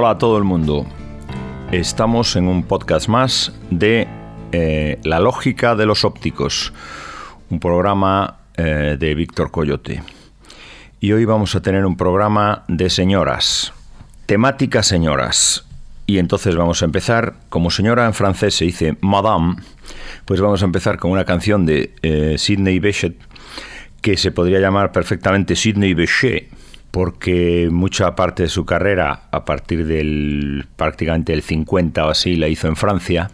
Hola a todo el mundo. Estamos en un podcast más de eh, La lógica de los ópticos, un programa eh, de Víctor Coyote. Y hoy vamos a tener un programa de señoras, temática señoras. Y entonces vamos a empezar, como señora en francés se dice Madame, pues vamos a empezar con una canción de eh, Sidney Bechet que se podría llamar perfectamente Sidney Bechet porque mucha parte de su carrera, a partir del prácticamente el 50 o así, la hizo en Francia.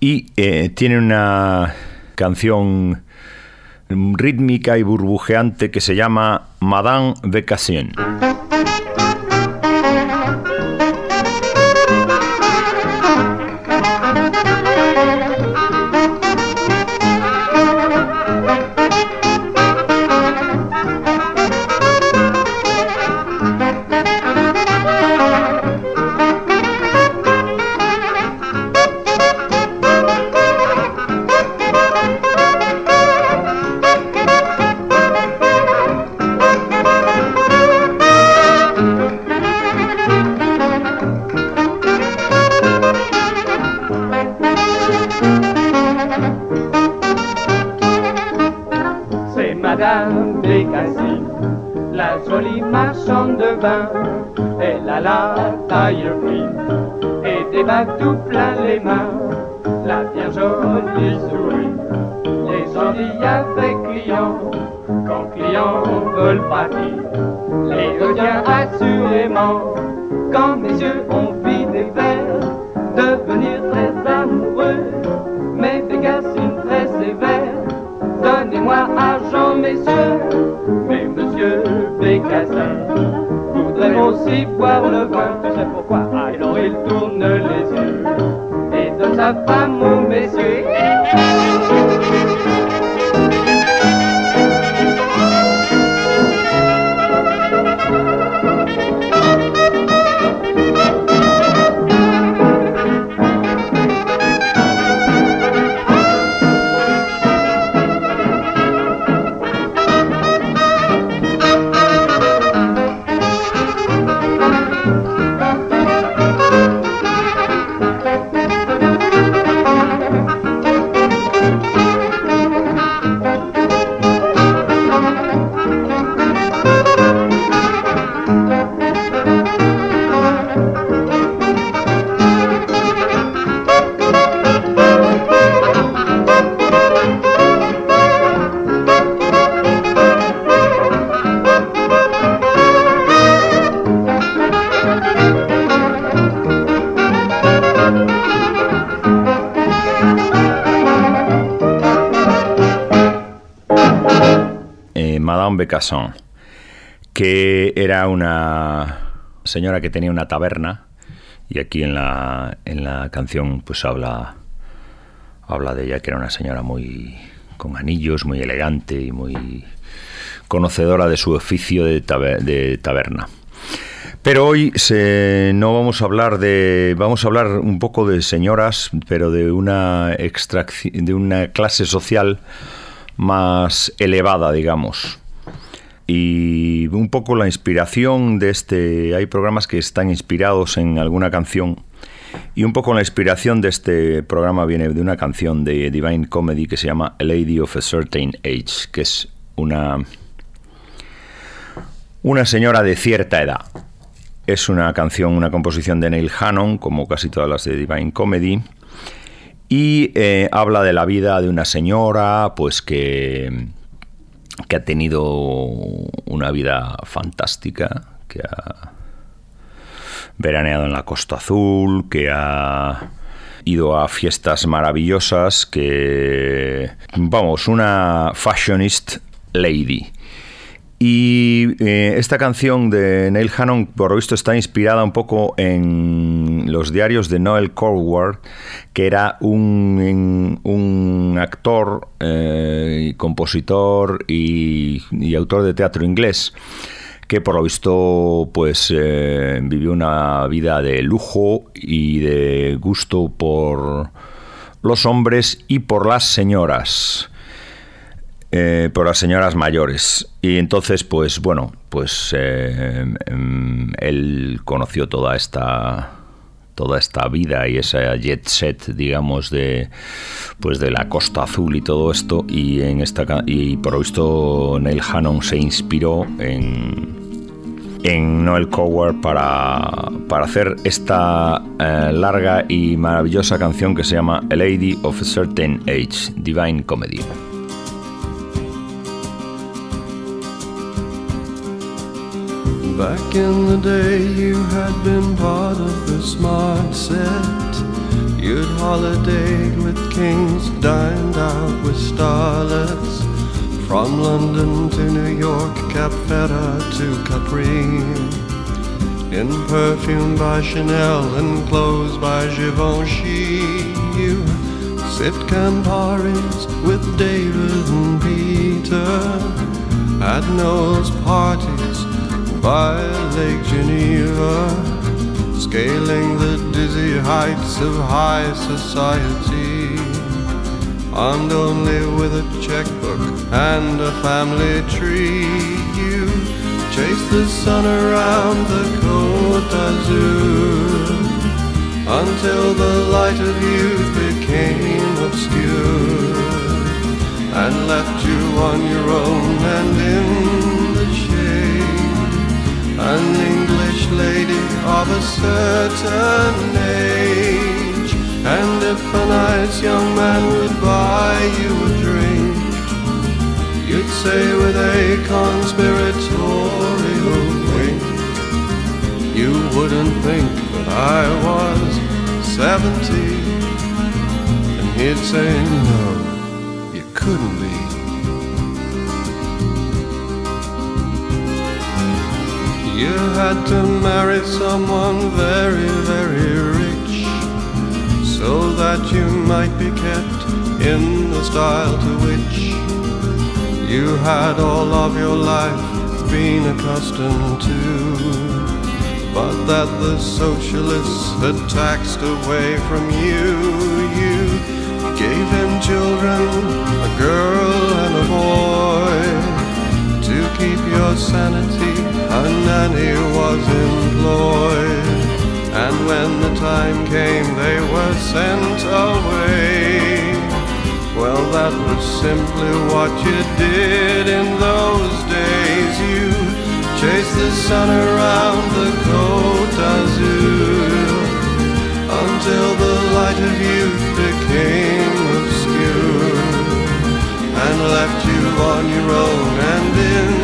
Y eh, tiene una canción rítmica y burbujeante que se llama Madame Vacation. Elle a la taille fine et des bagues tout plein les mains, la bien jolie souris, les ennuis avec clients, quand clients veulent partir, les retiens assurément, quand mes yeux ont messieurs, mais monsieur Bécassin, voudrait aussi boire le vin, tu sais pourquoi? Alors il tourne les yeux. Et donne sa femme aux messieurs. Becasson, que era una señora que tenía una taberna y aquí en la, en la canción pues habla, habla de ella que era una señora muy con anillos, muy elegante y muy conocedora de su oficio de, de taberna. Pero hoy se, no vamos a hablar de. Vamos a hablar un poco de señoras, pero de una de una clase social más elevada, digamos y un poco la inspiración de este, hay programas que están inspirados en alguna canción y un poco la inspiración de este programa viene de una canción de Divine Comedy que se llama A Lady of a Certain Age, que es una una señora de cierta edad. Es una canción, una composición de Neil Hannon, como casi todas las de Divine Comedy, y eh, habla de la vida de una señora, pues que que ha tenido una vida fantástica, que ha veraneado en la Costa Azul, que ha ido a fiestas maravillosas, que vamos, una fashionist lady. Y eh, esta canción de Neil Hannon, por lo visto, está inspirada un poco en los diarios de Noel Coward, que era un, actor, eh, compositor y, autor de teatro inglés que por lo visto pues eh, vivió una vida de lujo y de gusto por los hombres y por las señoras. Eh, por las señoras mayores. Y entonces, pues bueno, pues eh, em, él conoció toda esta toda esta vida y esa jet set, digamos, de pues de la Costa Azul y todo esto. Y en esta y por lo visto Neil Hannon se inspiró en en Noel Coward para, para hacer esta eh, larga y maravillosa canción que se llama A Lady of a Certain Age, Divine Comedy. Back in the day, you had been part of the smart set. You'd holidayed with kings, dined out with starlets. From London to New York, Cap Ferra to Capri. In perfume by Chanel and clothes by Givenchy. You sipped Camparis with David and Peter. At Noel's parties by Lake Geneva, scaling the dizzy heights of high society. Armed only with a checkbook and a family tree, you chase the sun around the Côte d'Azur until the light of youth became obscure and left you on your own and in an English lady of a certain age. And if a nice young man would buy you a drink, you'd say with a conspiratorial wink, you wouldn't think that I was seventy. And he'd say, no, you couldn't be. You had to marry someone very, very rich so that you might be kept in the style to which you had all of your life been accustomed to. But that the socialists had taxed away from you, you gave him children, a girl and a boy. To keep your sanity, a nanny was employed. And when the time came, they were sent away. Well, that was simply what you did in those days. You chased the sun around the Côte d'Azur until the light of youth became obscure and left you on your own and in.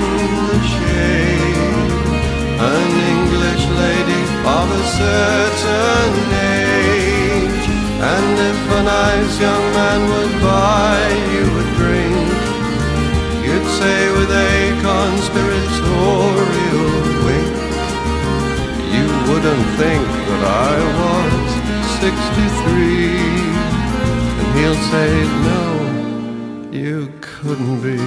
An English lady of a certain age. And if a nice young man would buy you a drink, you'd say with a conspiratorial wink, you wouldn't think that I was 63. And he'll say, no, you couldn't be.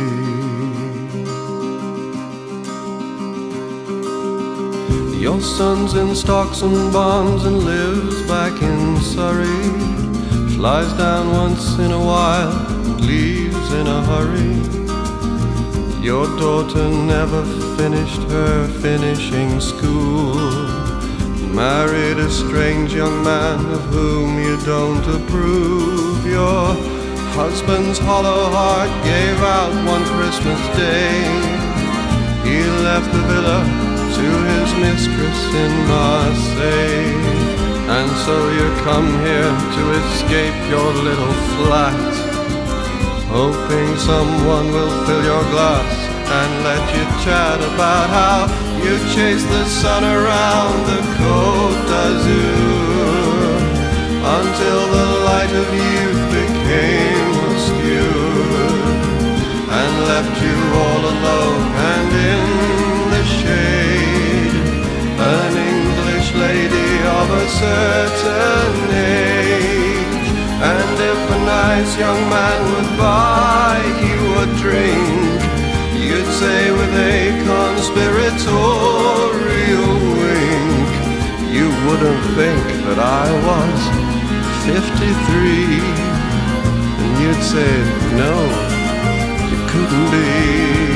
Your son's in stocks and bonds and lives back in Surrey. Flies down once in a while, and leaves in a hurry. Your daughter never finished her finishing school. Married a strange young man of whom you don't approve. Your husband's hollow heart gave out one Christmas day. He left the villa to his mistress in Marseille. And so you come here to escape your little flat. Hoping someone will fill your glass and let you chat about how you chased the sun around the Côte d'Azur until the light of youth became obscure and left you all alone and in the shade. An English lady of a certain age. And if a nice young man would buy you a drink, you'd say with a conspiratorial wink, you wouldn't think that I was 53. And you'd say, no, you couldn't be.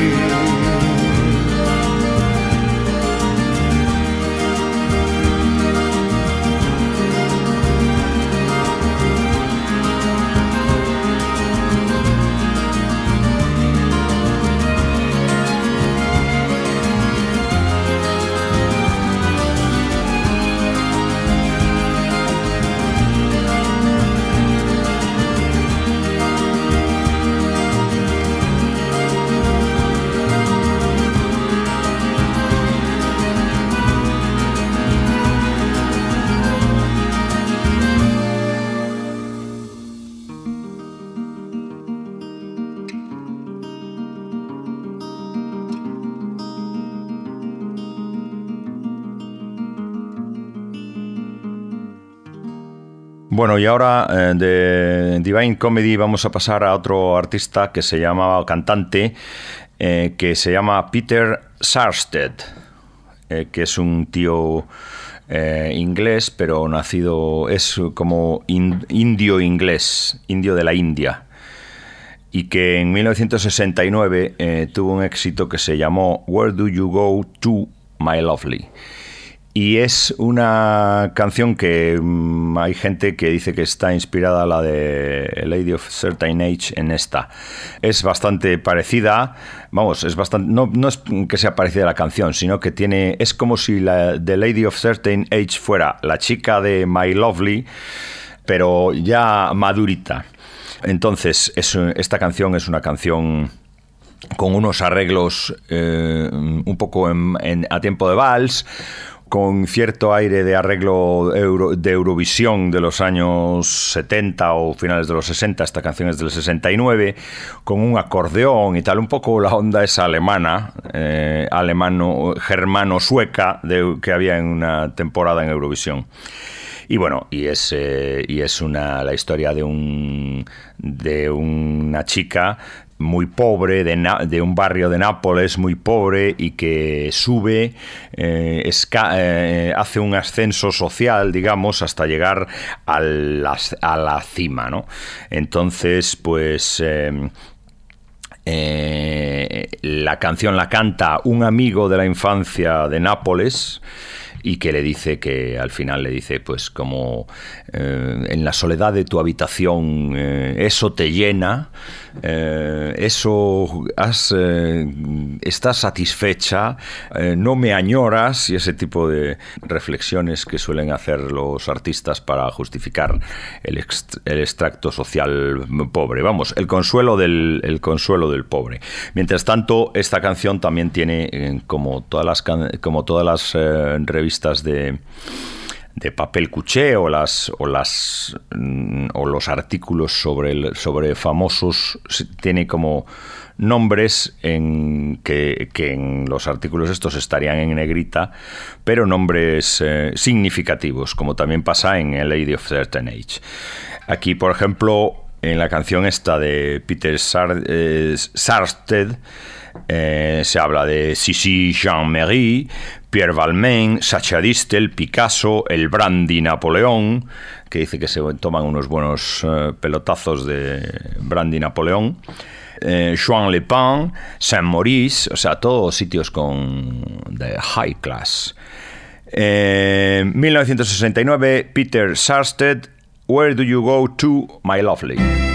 Bueno, y ahora eh, de Divine Comedy vamos a pasar a otro artista que se llama, cantante, eh, que se llama Peter Sarsted, eh, que es un tío inglés, pero nacido, es como indio inglés, indio de la India, y que en 1969 tuvo un éxito que se llamó Where Do You Go To, My Lovely? Y es una canción que mm, hay gente que dice que está inspirada a la de Lady of Certain Age en esta. Es bastante parecida, vamos, es bastante, no, no es que sea parecida a la canción, sino que tiene, es como si la The Lady of Certain Age fuera la chica de My Lovely, pero ya madurita. Entonces, esta canción es una canción con unos arreglos eh, un poco a tiempo de vals, con cierto aire de arreglo de Eurovisión de los años 70 o finales de los 60, esta canción es del 69, con un acordeón y tal, un poco la onda esa alemana, eh, alemano, germano-sueca que había en una temporada en Eurovisión. Y bueno, y es, eh, y es una, la historia de, un, de una chica muy pobre, de, un barrio de Nápoles muy pobre y que sube, eh, eh, hace un ascenso social, digamos, hasta llegar a la, cima, ¿no? Entonces, pues... Eh, la canción la canta un amigo de la infancia de Nápoles, y que le dice que al final le dice pues como en la soledad de tu habitación eso te llena eh, eso eh, estás satisfecha, eh, no me añoras y ese tipo de reflexiones que suelen hacer los artistas para justificar el, extracto social pobre. Vamos, el consuelo del, el consuelo del pobre. Mientras tanto, esta canción también tiene, como todas las, como todas las revistas de de papel cuché o las o las mm, o los artículos sobre sobre famosos tiene como nombres en que, en los artículos estos estarían en negrita, pero nombres eh, significativos, como también pasa en el Lady of Certain Age. Aquí, por ejemplo, en la canción esta de Peter eh, Sarsted, eh, se habla de Sissi Jean-Marie, Pierre Balmain, Sacha Distel, Picasso, el Brandy Napoleón, que dice que se toman unos buenos eh, pelotazos de Brandy Napoleón. Eh, Juan Lepin, Saint Maurice, o sea, todos sitios con de high class. 1969, Peter Sarsted, Where Do You Go To, My Lovely?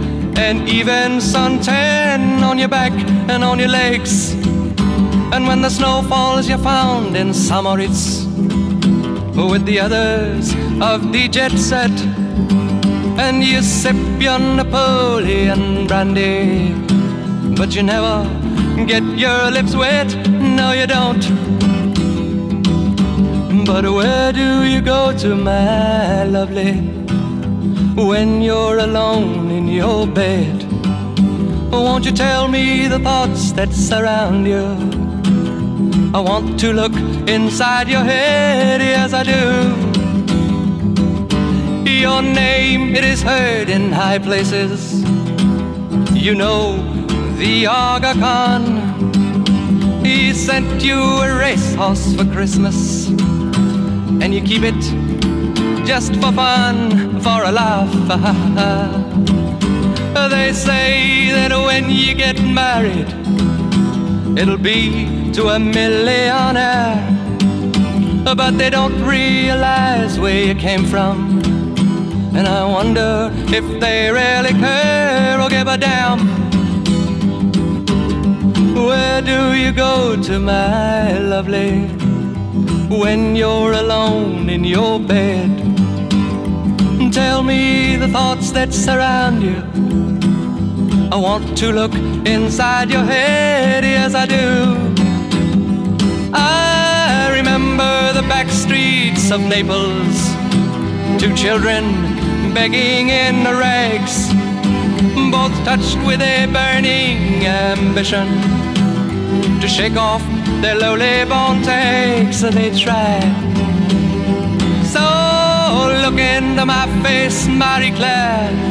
an even suntan on your back and on your legs. And when the snow falls, you're found in Samoritz with the others of the jet set. And you sip your Napoleon brandy, but you never get your lips wet. No, you don't. But where do you go to, my lovely, when you're alone your bed? Won't you tell me the thoughts that surround you? I want to look inside your head, yes I do. Your name, it is heard in high places. You know the Aga Khan. He sent you a racehorse for Christmas, and you keep it just for fun, for a laugh. they say that when you get married, it'll be to a millionaire. But they don't realize where you came from. And I wonder if they really care or give a damn. Where do you go to, my lovely, when you're alone in your bed? Tell me the thoughts that surround you. I want to look inside your head, yes, I do. I remember the back streets of Naples, two children begging in the rags, both touched with a burning ambition to shake off their lowly born takes. They try. So look into my face, Marie Claire,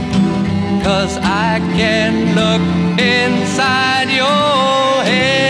cause I can look inside your head.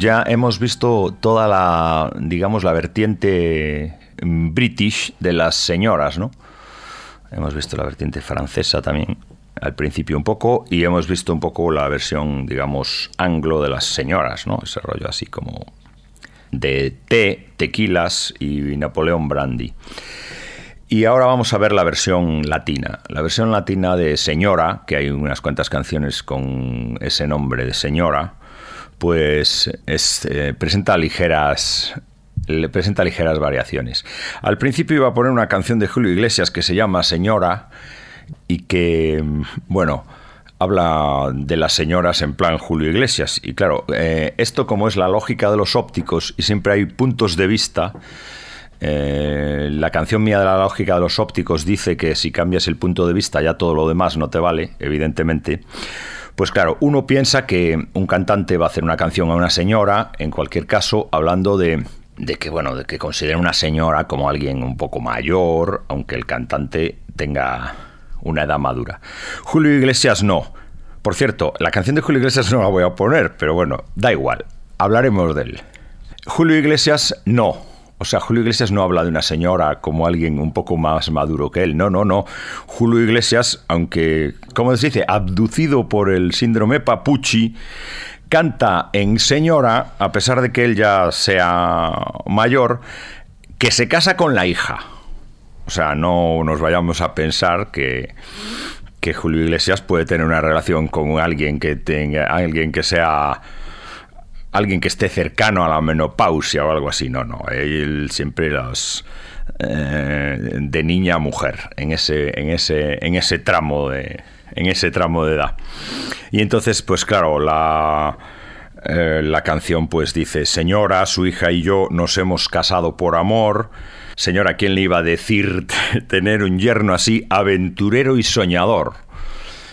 Ya hemos visto toda la, digamos, la vertiente mm, british de las señoras, ¿no? Hemos visto la vertiente francesa también, al principio un poco, y hemos visto un poco la versión, digamos, anglo de las señoras, ¿no? Ese rollo así como de té, tequilas y Napoleón Brandy. Y ahora vamos a ver la versión latina. La versión latina de Señora, que hay unas cuantas canciones con ese nombre de Señora, pues es, eh, presenta ligeras presenta ligeras variaciones. Al principio iba a poner una canción de Julio Iglesias que se llama Señora y que, bueno, habla de las señoras en plan Julio Iglesias. Y claro, eh, esto como es la lógica de los ópticos y siempre hay puntos de vista, eh, la canción mía de la lógica de los ópticos dice que si cambias el punto de vista ya todo lo demás no te vale, evidentemente. Pues claro, uno piensa que un cantante va a hacer una canción a una señora, en cualquier caso, hablando de, de que, bueno, de que considera una señora como alguien un poco mayor, aunque el cantante tenga una edad madura. Julio Iglesias no. Por cierto, la canción de Julio Iglesias no la voy a poner, pero bueno, da igual, hablaremos de él. Julio Iglesias no. O sea, Julio Iglesias no habla de una señora como alguien un poco más maduro que él. No, no, no. Julio Iglesias, aunque, como se dice, abducido por el síndrome Papucci, canta en señora, a pesar de que él ya sea mayor, que se casa con la hija. O sea, no nos vayamos a pensar que, que Julio Iglesias puede tener una relación con alguien que tenga alguien que sea alguien que esté cercano a la menopausia o algo así. No, no. Él siempre los eh, de niña a mujer en ese, en ese, en ese tramo de, en ese tramo de edad. Y entonces, pues claro, la eh, la canción pues dice, señora, su hija y yo nos hemos casado por amor. Señora, ¿quién le iba a decir tener un yerno así, aventurero y soñador?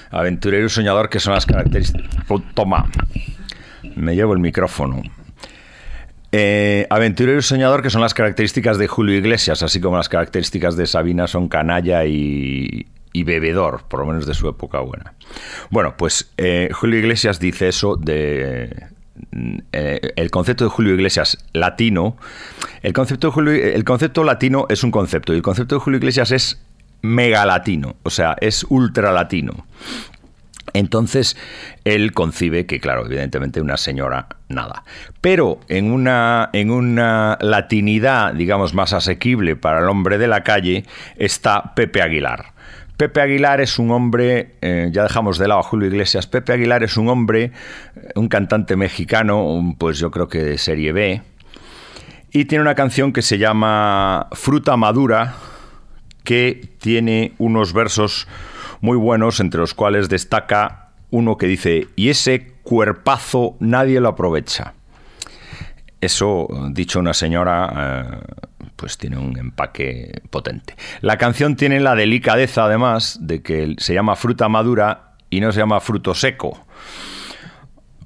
Aventurero y soñador, que son las características... Toma, me llevo el micrófono. Eh, aventurero y soñador, que son las características de Julio Iglesias, así como las características de Sabina son canalla y, y bebedor, por lo menos de su época buena. Bueno, pues eh, Julio Iglesias dice eso de, eh, el concepto de Julio Iglesias latino, el concepto, Julio, el concepto latino es un concepto y el concepto de Julio Iglesias es mega latino, o sea, es ultra latino. Entonces, él concibe que, claro, evidentemente una señora, nada. Pero en una, en una latinidad, digamos, más asequible para el hombre de la calle, está Pepe Aguilar. Pepe Aguilar es un hombre, eh, ya dejamos de lado a Julio Iglesias, Pepe Aguilar es un hombre, eh, un cantante mexicano, pues yo creo que de serie B, y tiene una canción que se llama Fruta Madura, que tiene unos versos muy buenos, entre los cuales destaca uno que dice, y ese cuerpazo nadie lo aprovecha. Eso, dicho una señora, eh, pues tiene un empaque potente. La canción tiene la delicadeza, además, de que se llama fruta madura y no se llama fruto seco.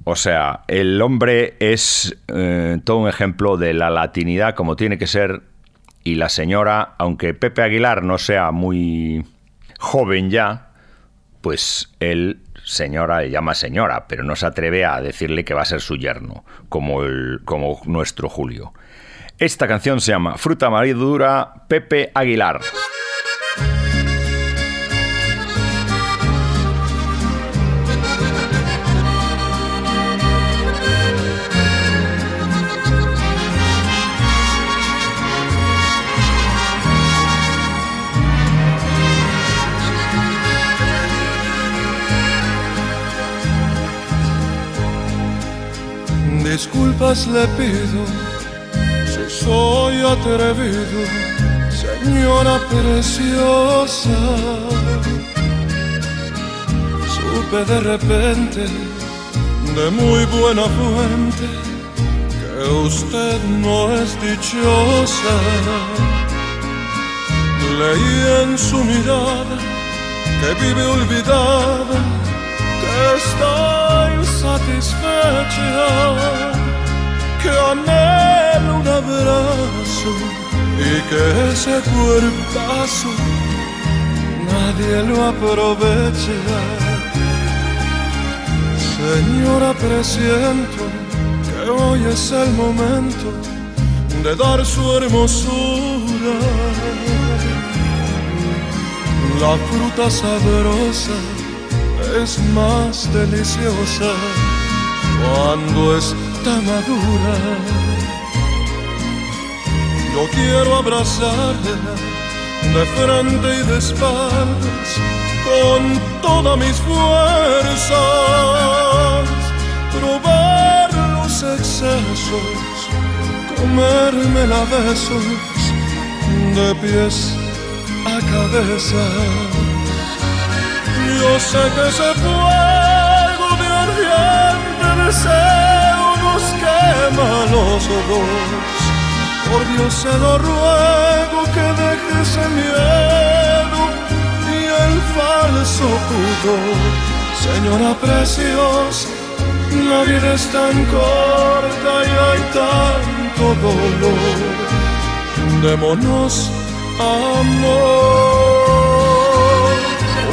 O sea, el hombre es eh, todo un ejemplo de la latinidad como tiene que ser y la señora, aunque Pepe Aguilar no sea muy joven ya, pues él señora le llama señora, pero no se atreve a decirle que va a ser su yerno, como, el, como nuestro Julio. Esta canción se llama Fruta Madura Pepe Aguilar. Disculpas le pido soy atrevido, señora preciosa. Supe de repente, de muy buena fuente, que usted no es dichosa. Leí en su mirada que vive olvidada, que está insatisfecha que anhelo un abrazo y que ese cuerpazo nadie lo aprovecha. Señora, presiento que hoy es el momento de dar su hermosura. La fruta sabrosa es más deliciosa cuando es madura. Yo quiero abrazarla de frente y de espaldas con todas mis fuerzas, probar los excesos, comerme la besos de pies a cabeza. Yo sé que ese fuego de ardiente deseo nos quema los dos. Por Dios se lo ruego que deje ese miedo y el falso pudor. Señora preciosa, la vida es tan corta y hay tanto dolor. Démonos amor.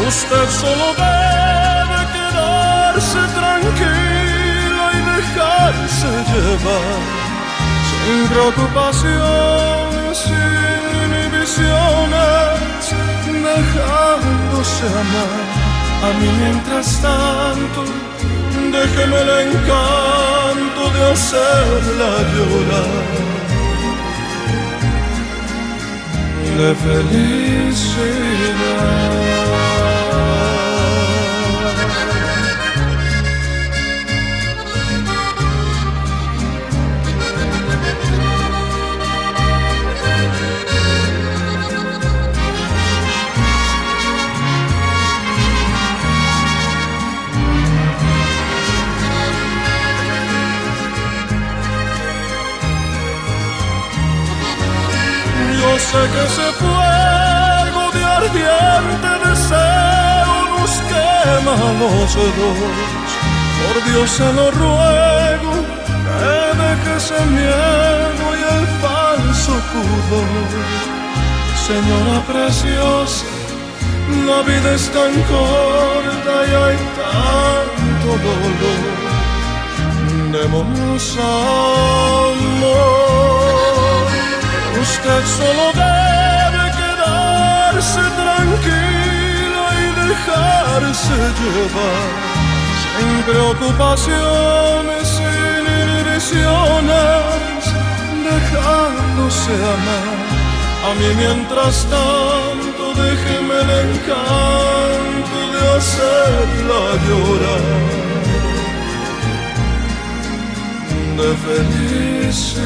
Usted solo debe quedarse tranquilo dejarse llevar. sin preocupaciones, sin inhibiciones, dejándose amar. A mí mientras tanto, déjeme el encanto de hacerla llorar. De felicidad. Sé que ese fuego de ardiente deseo nos quema a los dos. Por Dios se lo ruego, que deje ese miedo y el falso pudor. Señora preciosa, la vida es tan corta y hay tanto dolor. Démonos amor. Usted solo quedarse tranquila y dejarse llevar, sin preocupaciones, sin inhibiciones, dejándose amar. A mí mientras tanto déjeme el encanto de hacerla llorar. De felicidad.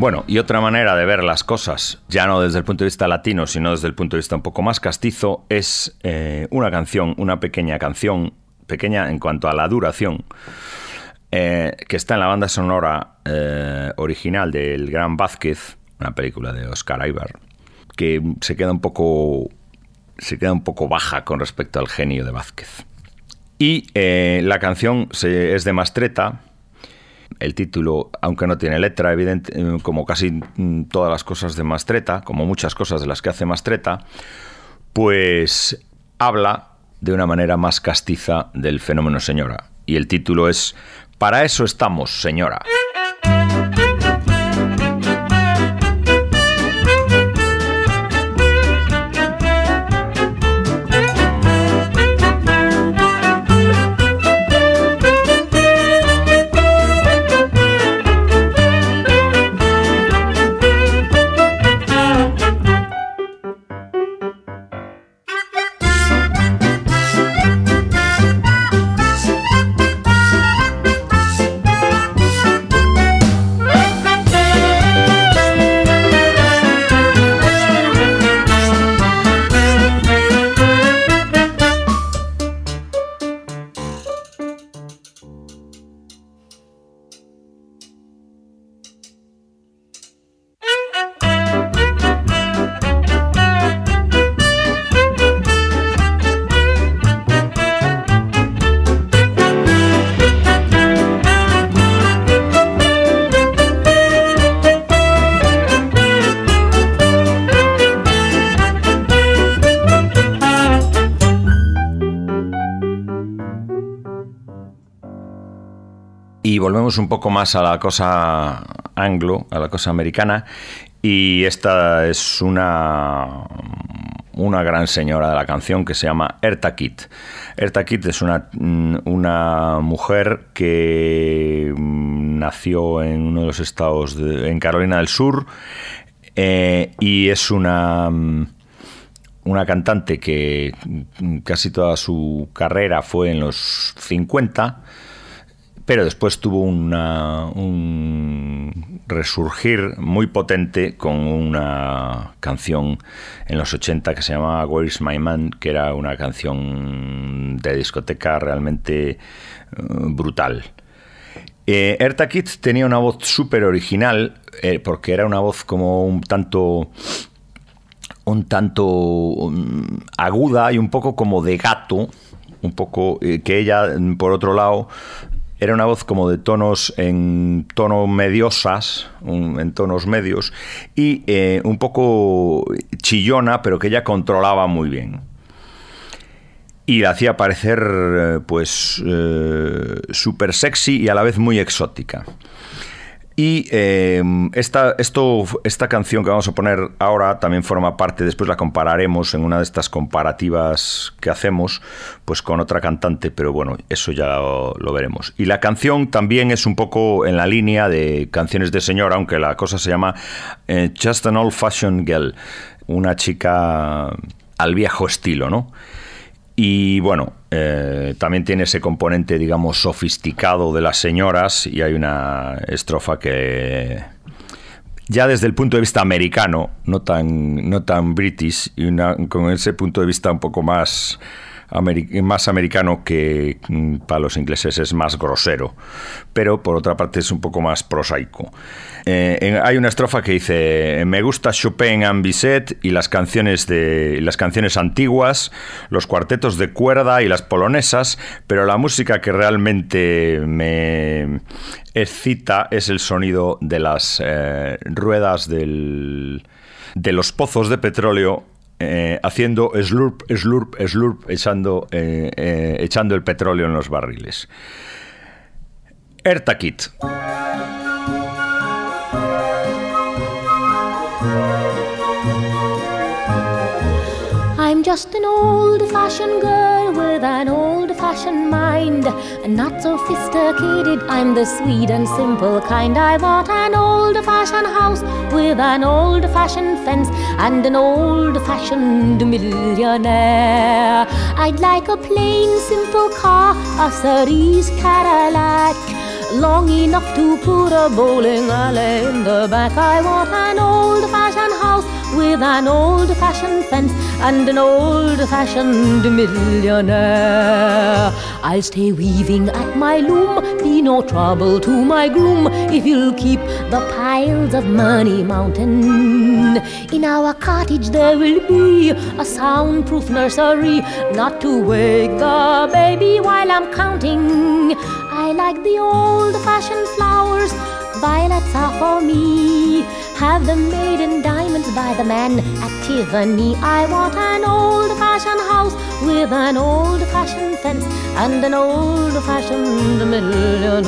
Bueno, y otra manera de ver las cosas, ya no desde el punto de vista latino, sino desde el punto de vista un poco más castizo, es eh, una canción, una pequeña canción, pequeña en cuanto a la duración, eh, que está en la banda sonora eh, original del Gran Vázquez, una película de Oscar Ibar, que se queda un poco se queda un poco baja con respecto al genio de Vázquez. Y la canción es de Mastreta, el título, aunque no tiene letra, eh, como casi mm, todas las cosas de Mastreta, como muchas cosas de las que hace Mastreta, pues habla de una manera más castiza del fenómeno señora. Y el título es Para eso estamos, señora. Volvemos un poco más a la cosa anglo, a la cosa americana, y esta es una, una gran señora de la canción que se llama Erta Kitt. Erta Kitt es una, una mujer que nació en uno de los estados en Carolina del Sur eh, y es una una cantante que casi toda su carrera fue en los 50 pero después tuvo un resurgir muy potente con una canción en los 80 que se llamaba Where's My Man, que era una canción de discoteca realmente eh, brutal. Eh, Erta Kitt tenía una voz súper original, eh, porque era una voz como un tanto un tanto um, aguda y un poco como de gato, un poco que ella, por otro lado, era una voz como de tonos en tono mediosas, en tonos medios, y eh, un poco chillona, pero que ella controlaba muy bien. y la hacía parecer eh, pues eh, súper sexy y a la vez muy exótica. Y eh, esta, esto, esta canción que vamos a poner ahora también forma parte, después la compararemos en una de estas comparativas que hacemos, pues con otra cantante, pero bueno, eso ya lo, veremos. Y la canción también es un poco en la línea de canciones de señora, aunque la cosa se llama eh, Just an Old Fashioned Girl, una chica al viejo estilo, ¿no? Y bueno, eh, también tiene ese componente, digamos, sofisticado de las señoras y hay una estrofa que ya desde el punto de vista americano, no tan, no tan british, y con ese punto de vista un poco más más americano que mm, para los ingleses es más grosero, pero por otra parte es un poco más prosaico. Eh, hay una estrofa que dice, me gusta Chopin and Bizet y las canciones, de, las canciones antiguas, los cuartetos de cuerda y las polonesas, pero la música que realmente me excita es el sonido de las eh, ruedas del, de los pozos de petróleo eh, haciendo slurp, slurp, slurp, echando, eh, eh, echando el petróleo en los barriles. Ertakit. Just an old fashioned girl with an old fashioned mind. And not sophisticated, I'm the sweet and simple kind. I bought an old fashioned house with an old fashioned fence and an old fashioned millionaire. I'd like a plain, simple car, a cerise Cadillac long enough to put a bowling alley in the back. I want an old fashioned house with an old fashioned fence and an old fashioned millionaire. I'll stay weaving at my loom, be no trouble to my groom if you'll keep the piles of money mountain. In our cottage there will be a soundproof nursery, not to wake the baby while I'm counting. I like the old fashioned flowers, violets are for me. Have them made in diamonds by the man at Tiffany. I want an old fashioned house with an old fashioned fence and an old fashioned millionaire.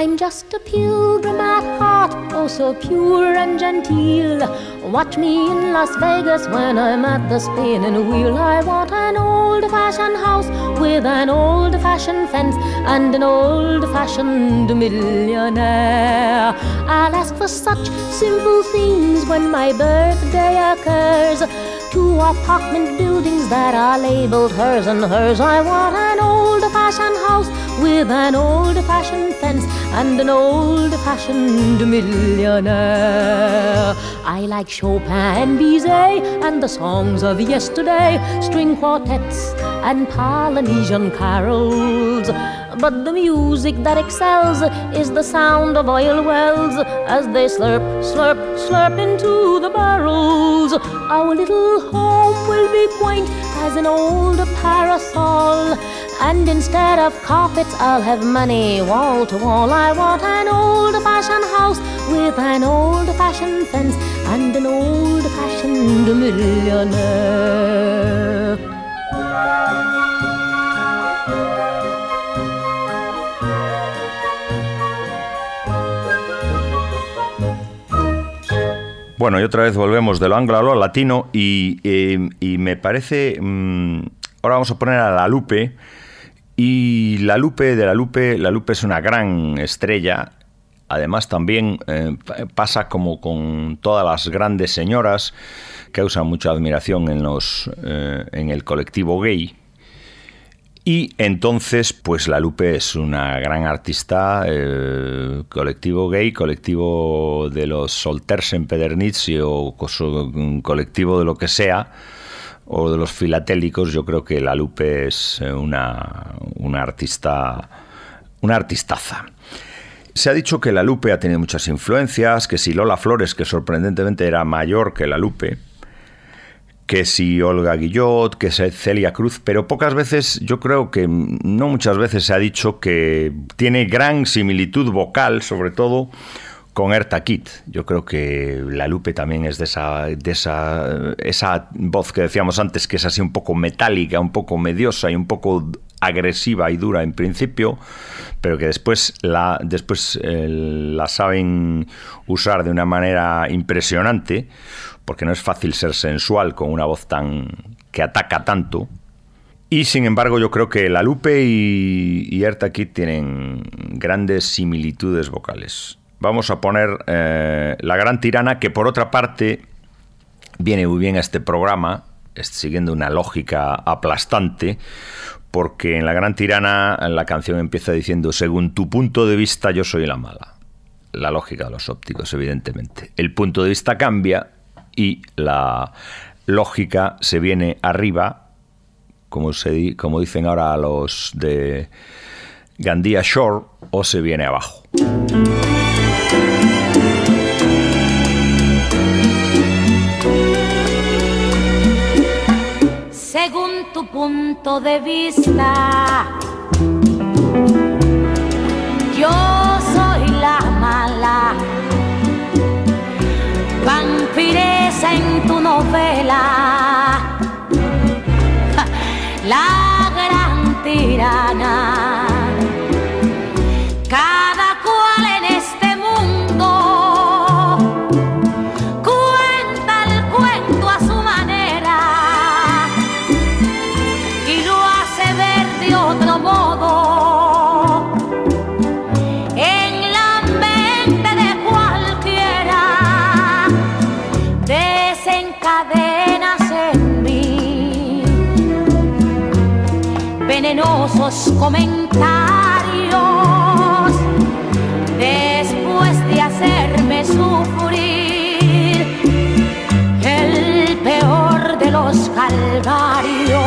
I'm just a pilgrim at heart, oh so pure and genteel. Watch me in Las Vegas when I'm at the spinning wheel. I want an old fashioned house with an old fashioned fence and an old fashioned millionaire. I'll ask for such simple things when my birthday occurs. Two apartment buildings that are labeled hers and hers. I want an old fashioned house with an old fashioned fence and an old fashioned millionaire. I like Chopin and Bizet and the songs of yesterday, string quartets and Polynesian carols. But the music that excels is the sound of oil wells as they slurp, slurp, slurp into the barrels. Our little home will be quaint as an old parasol. And instead of carpets, I'll have money wall to wall. I want an old fashioned house with an old fashioned fence and an old fashioned millionaire. Bueno, y otra vez volvemos de lo anglo a lo latino y, eh, y me parece... Mmm, ahora vamos a poner a la Lupe y la Lupe de la Lupe, la Lupe es una gran estrella. Además también eh, pasa como con todas las grandes señoras, causa mucha admiración en, los, eh, en el colectivo gay. Y entonces, pues la Lupe es una gran artista, eh, colectivo gay, colectivo de los solters en Pedernitz o colectivo de lo que sea, o de los filatélicos, yo creo que la Lupe es eh, una, una artista, una artistaza. Se ha dicho que la Lupe ha tenido muchas influencias, que si Lola Flores, que sorprendentemente era mayor que la Lupe, que si Olga Guillot, que si Celia Cruz, pero pocas veces, yo creo que no muchas veces se ha dicho que tiene gran similitud vocal, sobre todo con Erta Kitt. Yo creo que La Lupe también es de esa, de esa, esa voz que decíamos antes, que es así un poco metálica, un poco mediosa y un poco agresiva y dura en principio, pero que después la, después, eh, la saben usar de una manera impresionante porque no es fácil ser sensual con una voz tan que ataca tanto. Y sin embargo, yo creo que La Lupe y, y Erta tienen grandes similitudes vocales. Vamos a poner eh, La Gran Tirana, que por otra parte viene muy bien a este programa, siguiendo una lógica aplastante, porque en La Gran Tirana la canción empieza diciendo, según tu punto de vista yo soy la mala. La lógica de los ópticos, evidentemente. El punto de vista cambia y la lógica se viene arriba, como, se, como dicen ahora los de Gandía Shore, o se viene abajo. Según tu punto de vista, novela, la gran tirana. Comentarios. Después de hacerme sufrir el peor de los calvarios.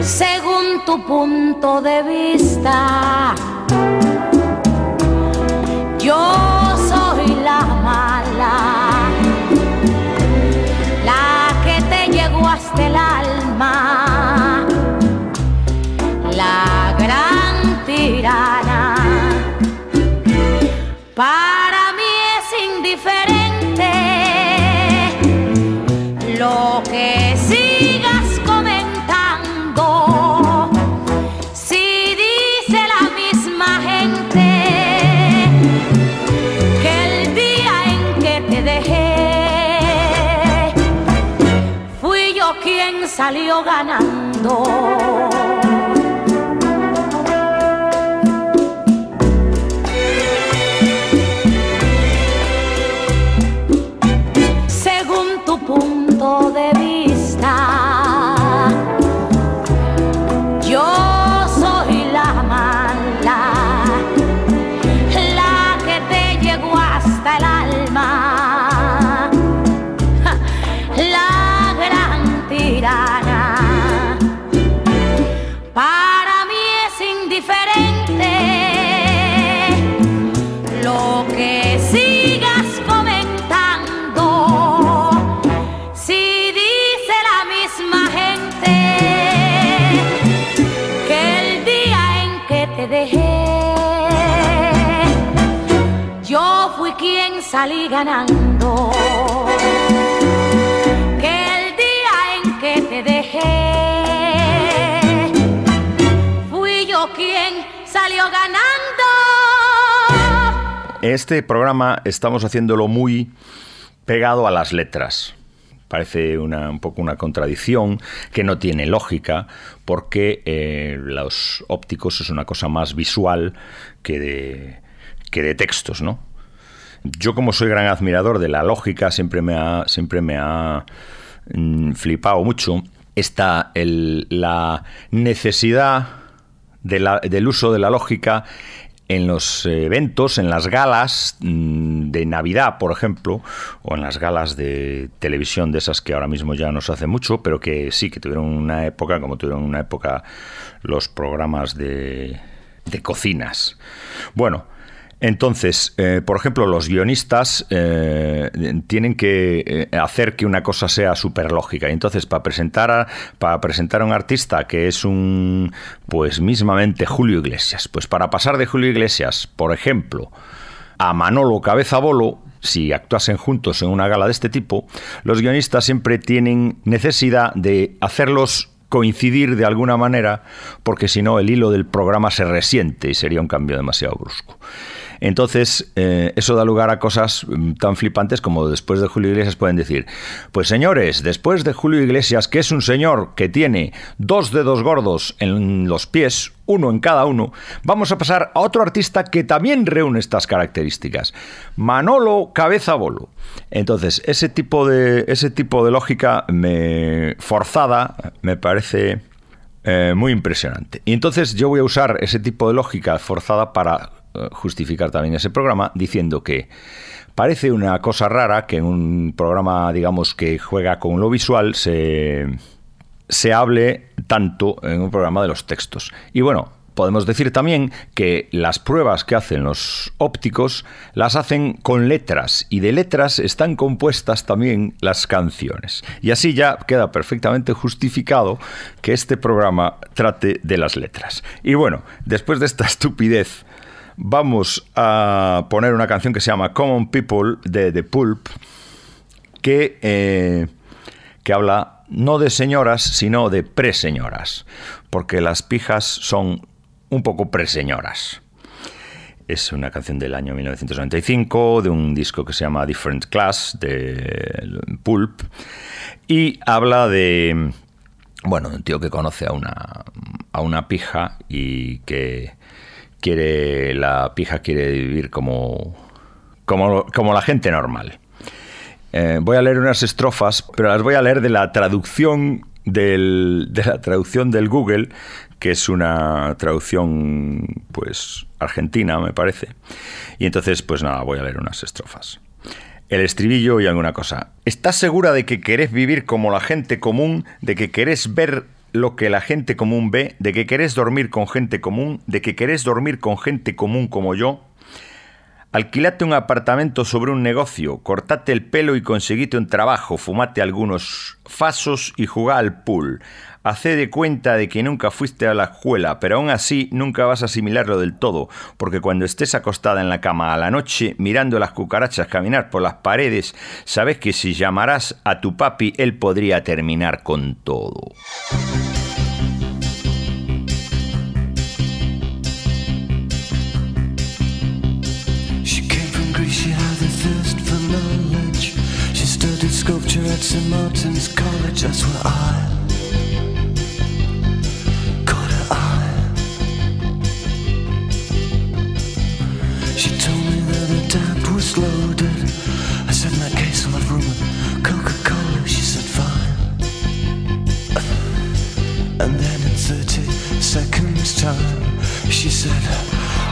Según tu punto de vista yo soy la mala, la que te llegó hasta el alma, Para mí es indiferente lo que sigas comentando. Si dice la misma gente que el día en que te dejé fui yo quien salió ganando. Ganando. Que el día en que te dejé, fui yo quien salió ganando. Este programa estamos haciéndolo muy pegado a las letras. Parece una, un poco una contradicción que no tiene lógica porque eh, los ópticos es una cosa más visual que de, que de textos, ¿no? Yo como soy gran admirador de la lógica, siempre me ha, siempre me ha mm, flipado mucho esta, el- la necesidad del uso de la lógica en los eventos, en las galas mm, de Navidad, por ejemplo, o en las galas de televisión de esas que ahora mismo ya no se hace mucho, pero que sí, que tuvieron una época, como tuvieron una época los programas de, de cocinas. Bueno, Entonces, eh, por ejemplo, los guionistas eh, tienen que eh, hacer que una cosa sea súper lógica. Entonces, para presentar, a, para presentar a un artista que es un, pues mismamente Julio Iglesias, pues para pasar de Julio Iglesias, por ejemplo, a Manolo Cabeza Bolo, si actuasen juntos en una gala de este tipo, los guionistas siempre tienen necesidad de hacerlos coincidir de alguna manera, porque si no el hilo del programa se resiente y sería un cambio demasiado brusco. Entonces, eh, eso da lugar a cosas mm, tan flipantes como después de Julio Iglesias pueden decir, pues señores, después de Julio Iglesias, que es un señor que tiene dos dedos gordos en los pies, uno en cada uno, vamos a pasar a otro artista que también reúne estas características, Manolo Cabeza Bolo. Entonces, ese tipo de, ese tipo de lógica me, forzada me parece eh, muy impresionante. Y entonces yo voy a usar ese tipo de lógica forzada para justificar también ese programa diciendo que parece una cosa rara que en un programa, digamos, que juega con lo visual se, se hable tanto en un programa de los textos. Y bueno, Podemos decir también que las pruebas que hacen los ópticos las hacen con letras y de letras están compuestas también las canciones. Y así ya queda perfectamente justificado que este programa trate de las letras. Y bueno, después de esta estupidez vamos a poner una canción que se llama Common People de The Pulp, que, eh, que habla no de señoras, sino de preseñoras, porque las pijas son un poco preseñoras. Es una canción del año 1995, de un disco que se llama Different Class, de Pulp, y habla de, bueno, un tío que conoce a una, a una pija y que quiere, la pija quiere vivir como, como, como la gente normal. Eh, voy a leer unas estrofas, pero las voy a leer de la traducción del, de la traducción del Google, que es una traducción pues argentina, me parece. Y entonces, pues nada, voy a leer unas estrofas. El estribillo y alguna cosa. ¿Estás segura de que querés vivir como la gente común, de que querés ver lo que la gente común ve, de que querés dormir con gente común, de que querés dormir con gente común como yo. Alquilate un apartamento sobre un negocio, cortate el pelo y conseguite un trabajo, fumate algunos fasos y jugá al pool. Hacé de cuenta de que nunca fuiste a la escuela, pero aún así nunca vas a asimilarlo del todo, porque cuando estés acostada en la cama a la noche mirando las cucarachas caminar por las paredes, sabes que si llamarás a tu papi, él podría terminar con todo. She had a thirst for knowledge. She studied sculpture at St. Martin's College, that's where I caught her eye. She told me that her dad was loaded. I said, in that case, I'll have room with Coca-Cola. She said, fine. And then in 30 seconds time, she said,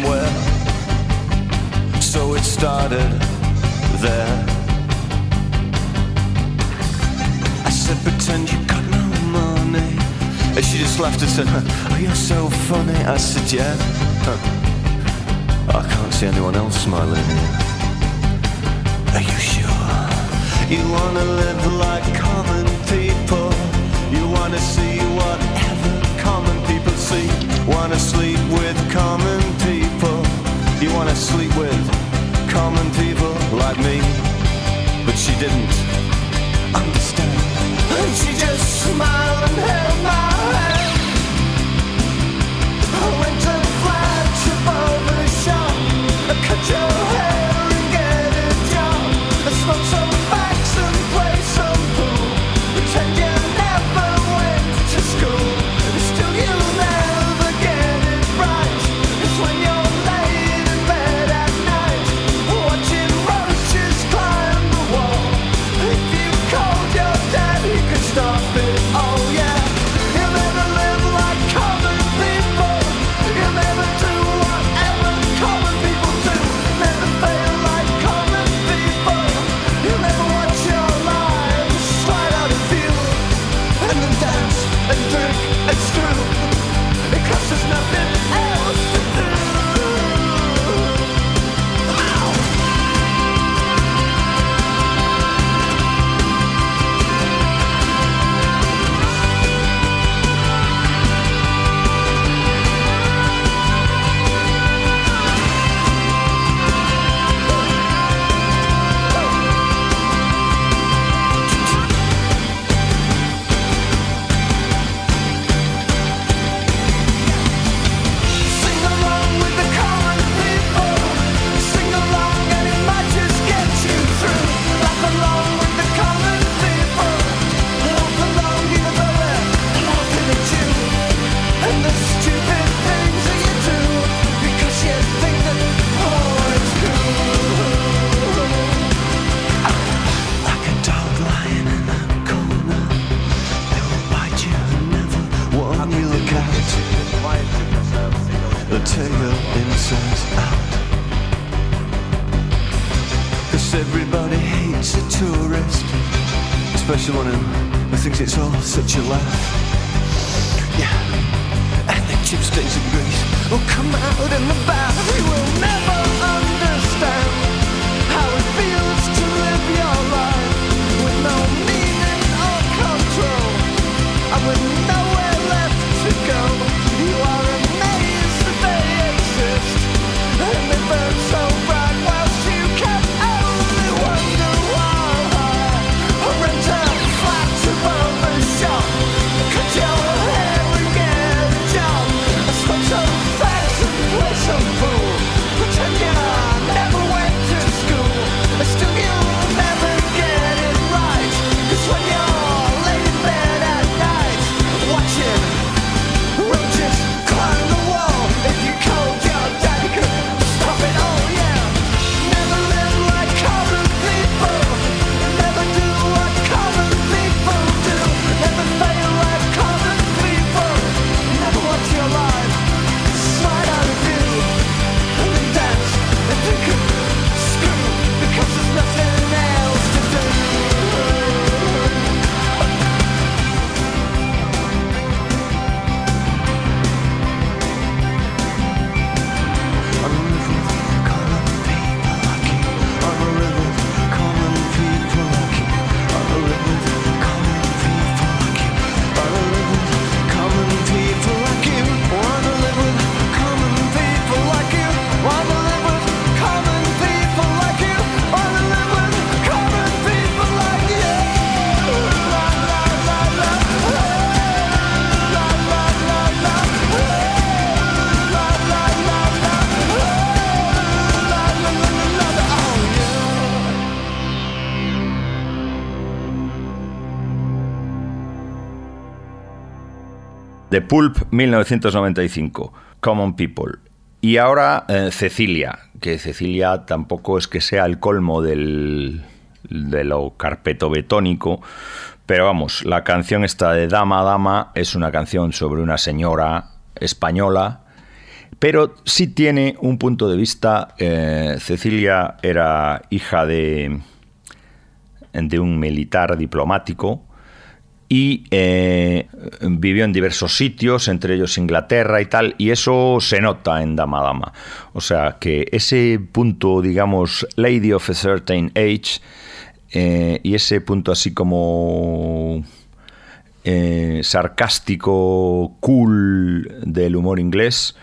somewhere. So it started there. I said, pretend you got no money. And she just laughed and said, Oh, you're so funny. I said, Yeah. I can't see anyone else smiling here. Are you sure? You wanna live like common people. You wanna see see. Wanna sleep with common people. You wanna sleep with common people like me. But she didn't understand. And she just smiled and held my hand. I went to the flagship barber shop. I cut your Pulp 1995, Common People. Y ahora eh, Cecilia, que Cecilia tampoco es que sea el colmo del, de lo carpetobetónico, pero vamos, la canción esta de Dama Dama es una canción sobre una señora española, pero sí tiene un punto de vista. eh, Cecilia era hija de, de un militar diplomático y eh, vivió en diversos sitios, entre ellos Inglaterra y tal, y eso se nota en Dama Dama. O sea que ese punto, digamos, Lady of a Certain Age, eh, y ese punto así como eh, sarcástico, cool del humor inglés,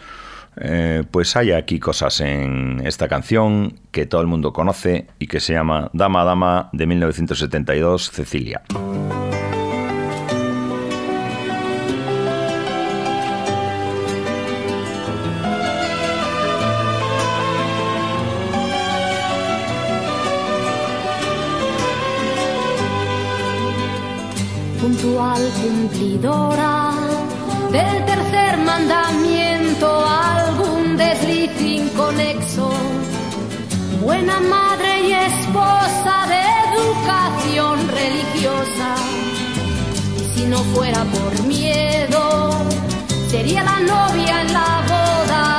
pues hay aquí cosas en esta canción que todo el mundo conoce y que se llama Dama Dama de 1972, Cecilia. Puntual cumplidora del tercer mandamiento, algún desliz inconexo, buena madre y esposa de educación religiosa. Y si no fuera por miedo, sería la novia en la boda,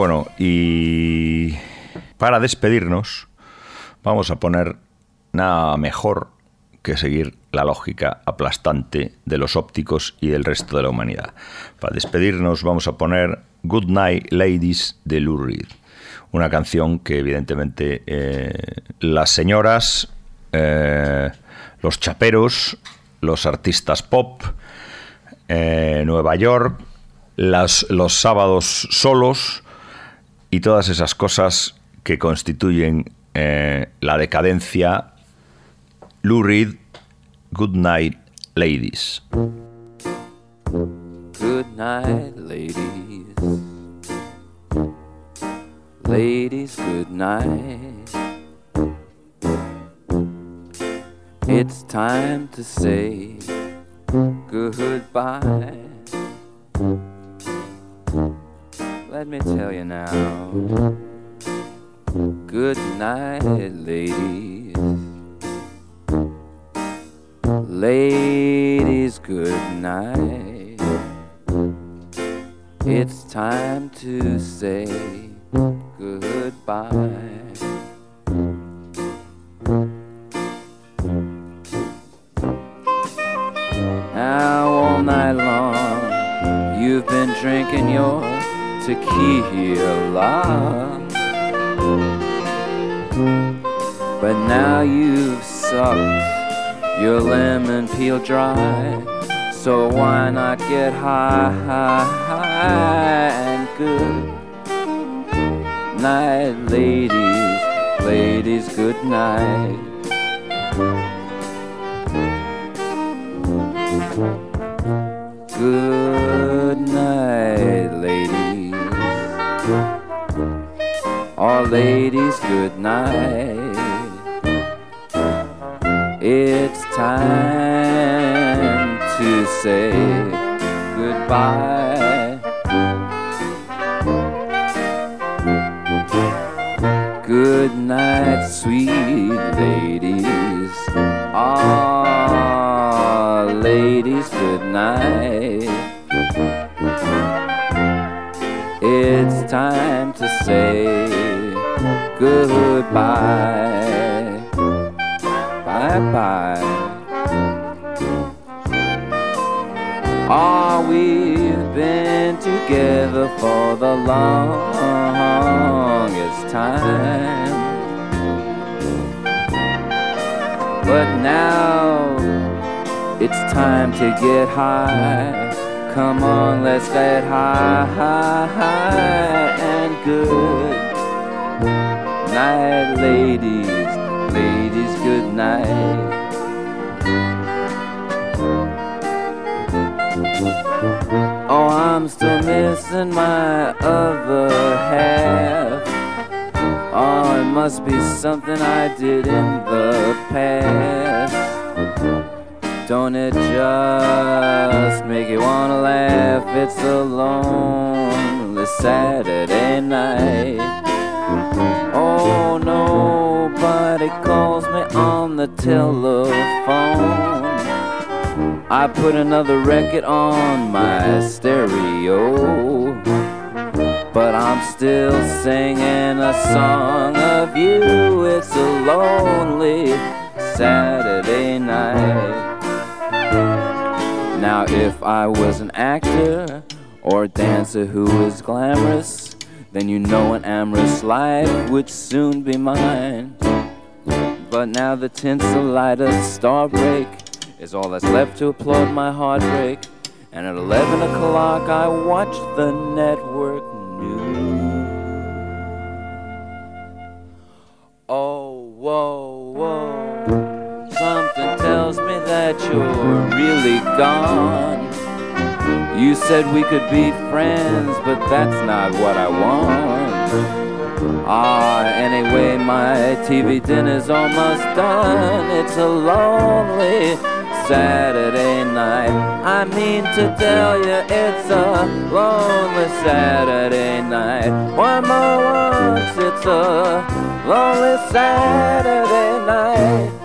Bueno, y para despedirnos, vamos a poner nada mejor que seguir la lógica aplastante de los ópticos y del resto de la humanidad. Para despedirnos vamos a poner Good Night Ladies de Lou una canción que evidentemente eh, las señoras, eh, los chaperos, los artistas pop, eh, Nueva York, los sábados solos y todas esas cosas que constituyen eh, la decadencia. Lou Reed, Good Night Ladies. Good night, ladies. Ladies, good night. It's time to say goodbye. Let me tell you now. Good night, ladies. Ladies, good night. It's time to say goodbye. Now, all night long, you've been drinking your tequila. But now you've sucked your lemon peel dry. So why not get high, high, high and good? Night, ladies, ladies, good night. Ladies, good night. It's time to say goodbye. Good night, sweet ladies. Ah, ladies, good night. It's time goodbye. Bye bye. Ah, we've been together for the longest time. But now it's time to get high. Come on, let's get high, high, high and good night, ladies. Ladies, good night. Oh, I'm still missing my other half. Oh, it must be something I did in the past. Don't it just make you wanna laugh? It's a lonely Saturday night. Oh, nobody calls me on the telephone. I put another record on my stereo. But I'm still singing a song of you. It's a lonely Saturday night. Now, if I was an actor or dancer who was glamorous, then you know an amorous life would soon be mine. But now the tinsel light of starbreak is all that's left to applaud my heartbreak. And at 11 o'clock, I watch the network news. Oh, whoa, whoa. Something tells me that you're really gone. You said we could be friends, but that's not what I want. Ah, anyway, my TV dinner's almost done. It's a lonely Saturday night. I mean to tell you, it's a lonely Saturday night. One more once, it's a lonely Saturday night.